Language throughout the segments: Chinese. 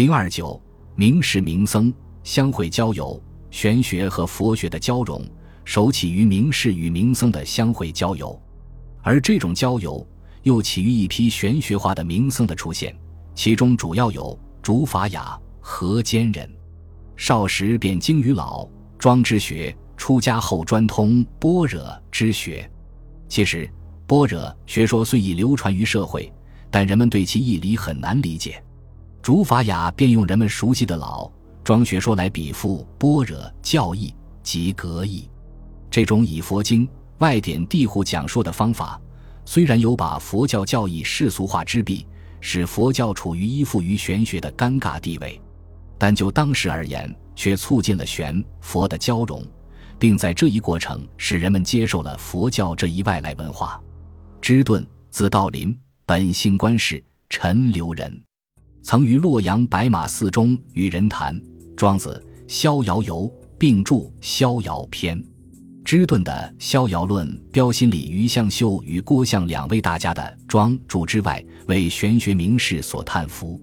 零二九，名士名僧相会交友，玄学和佛学的交融，首起于名士与名僧的相会交友，而这种交友又起于一批玄学化的名僧的出现，其中主要有竺法雅、何坚人。少时便精于老庄之学，出家后专通般若之学。其实，般若学说虽已流传于社会，但人们对其义理很难理解。竺法雅便用人们熟悉的老庄学说来比附般若教义及格义。这种以佛经外典地护讲述的方法，虽然有把佛教教义世俗化之弊，使佛教处于依附于玄学的尴尬地位。但就当时而言，却促进了玄佛的交融，并在这一过程使人们接受了佛教这一外来文化。芝顿，字道林，本姓关氏，陈留人，曾于洛阳白马寺中与人谈《庄子》《逍遥游》，并著《逍遥篇》。芝顿的《逍遥论》标新立于向秀与郭象两位大家的《庄注》之外，为玄学名士所叹服。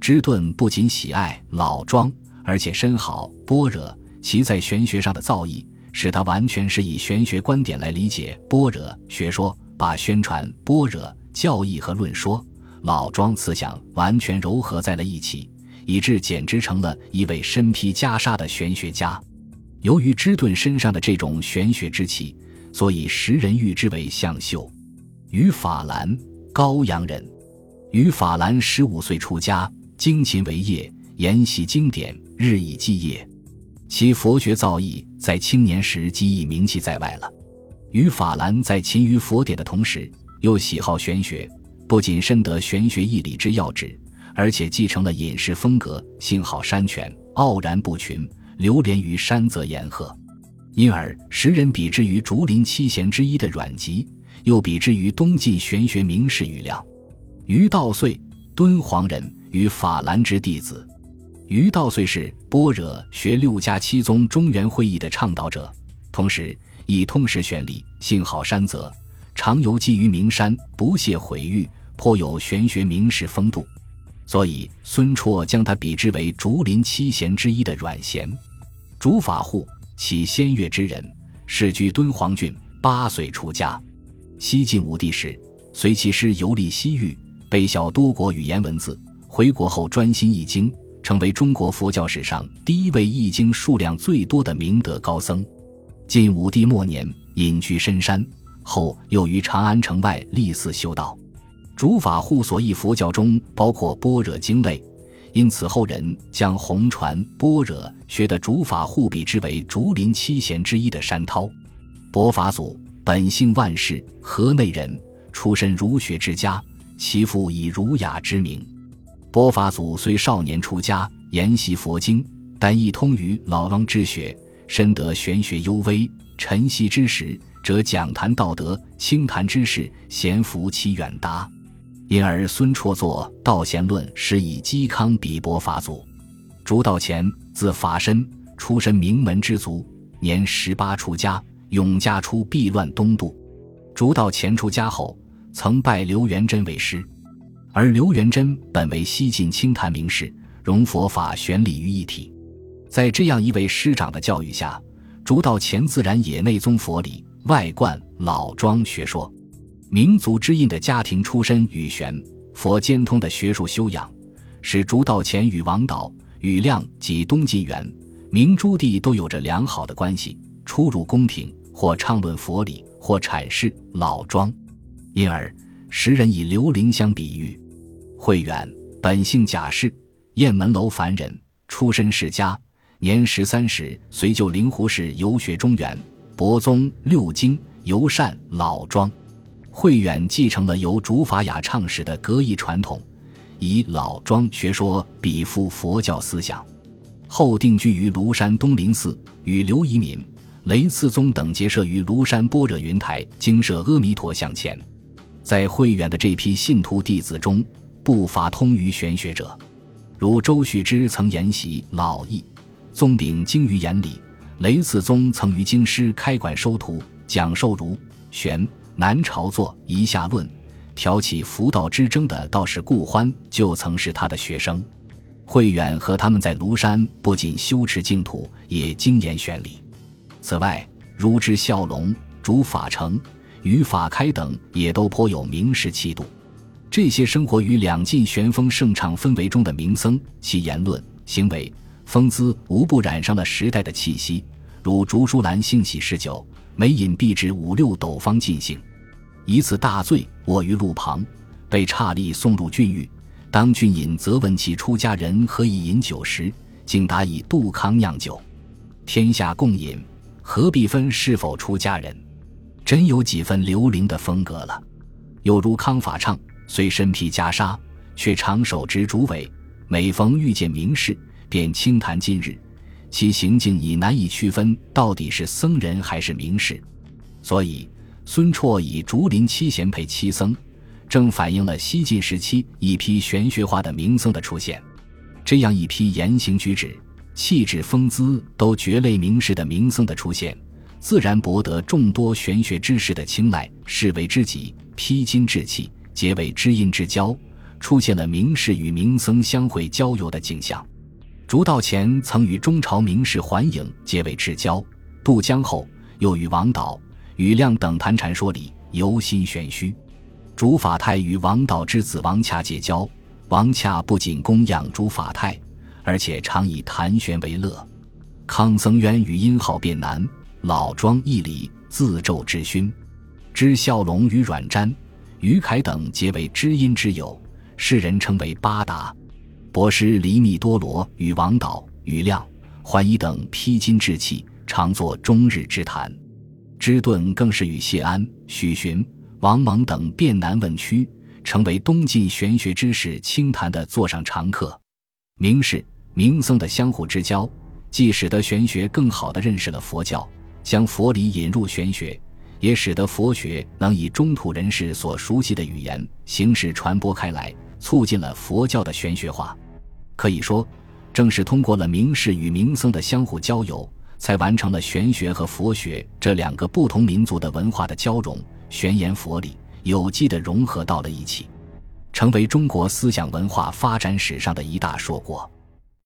芝顿不仅喜爱老庄，而且深好般若。其在玄学上的造诣，使他完全是以玄学观点来理解般若学说，把宣传般若教义和论说老庄思想完全糅合在了一起，以致简直成了一位身披袈裟的玄学家。由于芝顿身上的这种玄学之气，所以时人誉之为向秀。于法兰，高阳人。于法兰十五岁出家。精勤为业，研习经典，日以继夜。其佛学造诣在青年时即已名气在外了。于法兰在勤于佛典的同时，又喜好玄学，不仅深得玄学义理之要旨，而且继承了隐士风格，性好山泉，傲然不群，流连于山泽岩壑。因而时人比之于竹林七贤之一的阮籍，又比之于东晋玄学名士余亮。于道岁，敦煌人。与法兰之弟子，于道岁是般若学六家七宗中原会议的倡导者，同时亦通识玄理，性好山泽，常游寄于名山，不屑毁誉，颇有玄学名士风度。所以孙绰将他比之为竹林七贤之一的阮咸。竺法护，其仙乐之人，世居敦煌郡，八岁出家。西晋武帝时，随其师游历西域，备晓多国语言文字。回国后专心译经，成为中国佛教史上第一位译经数量最多的明德高僧。晋武帝末年隐居深山，后又于长安城外立寺修道。竺法护所译佛教中包括般若经类，因此后人将红传般若学的竺法护比之为竹林七贤之一的山涛。伯法祖本姓万世，河内人，出身儒学之家，其父以儒雅之名。波法祖虽少年出家，研习佛经，但亦通于老庄之学，深得玄学幽微。晨曦之时，则讲谈道德；清谈之事，贤福其远达。因而孙绰作《道贤论》，是以嵇康比波法祖。竺道乾，字法身，出身名门之族，年十八出家。永嘉初避乱东渡，竺道乾出家后，曾拜刘元珍为师。而刘元珍本为西晋清谈名士，融佛法玄理于一体。在这样一位师长的教育下，竺道乾自然也内宗佛理，外贯老庄学说。民族之印的家庭出身与玄佛兼通的学术修养，使竺道乾与王导、宇亮及东晋元明诸帝都有着良好的关系。出入宫廷，或畅论佛理，或阐释老庄，因而。时人以刘伶相比喻，慧远本姓贾氏，雁门楼凡人，出身世家。年十三时，随就灵湖氏游学中原，博宗六经，尤善老庄。慧远继承了由竺法雅创始的格义传统，以老庄学说比附佛教思想，后定居于庐山东林寺，与刘遗敏、雷次宗等结社于庐山般若云台，精舍阿弥陀像前。在慧远的这批信徒弟子中，不乏通于玄学者，如周旭之曾研习老易，宗炳精于言理；雷次宗曾于京师开馆收徒，讲授儒玄。南朝作《夷下论》，挑起佛道之争的道士顾欢就曾是他的学生。慧远和他们在庐山不仅修持净土，也精研玄理。此外，如之孝龙、竺法成、于法开等也都颇有名士气度。这些生活于两晋玄风盛畅氛围中的名僧，其言论、行为、风姿无不染上了时代的气息。如竹书兰性喜嗜酒，每饮必至五六斗方尽兴。一次大醉，卧于路旁，被刹吏送入郡狱。当郡尹责问其出家人何以饮酒时，竟答以杜康酿酒，天下共饮，何必分是否出家人？真有几分刘伶的风格了。又如康法畅，虽身披袈裟，却常手执竹苇，每逢遇见名士，便轻谈今日。其行径已难以区分到底是僧人还是名士，所以孙绰以竹林七贤配七僧，正反映了西晋时期一批玄学化的名僧的出现。这样一批言行举止、气质风姿都绝类名士的名僧的出现，自然博得众多玄学知识的青睐，视为知己，披荆置气，结为知音之交，出现了名士与名僧相会交友的景象。竹道前曾与中朝名士桓颖结为至交，渡江后又与王导、庾亮等谈禅说理，游心玄虚。竺法泰与王导之子王洽结交，王洽不仅供养竺法泰，而且常以谈玄为乐。康僧渊与殷浩辩难，老庄义理，自咒之勋。知孝龙与阮瞻、于凯等皆为知音之友，世人称为八达。博师黎密多罗与王导、庾亮、桓伊等披荆置气，常作终日之谈。芝顿更是与谢安、许询、王蒙等辩难问屈，成为东晋玄学之士清谈的座上常客。名士、名僧的相互之交，既使得玄学更好地认识了佛教，将佛理引入玄学，也使得佛学能以中土人士所熟悉的语言形式传播开来。促进了佛教的玄学化，可以说，正是通过了名士与名僧的相互交友，才完成了玄学和佛学这两个不同民族的文化的交融，玄言佛理有机的融合到了一起，成为中国思想文化发展史上的一大硕果。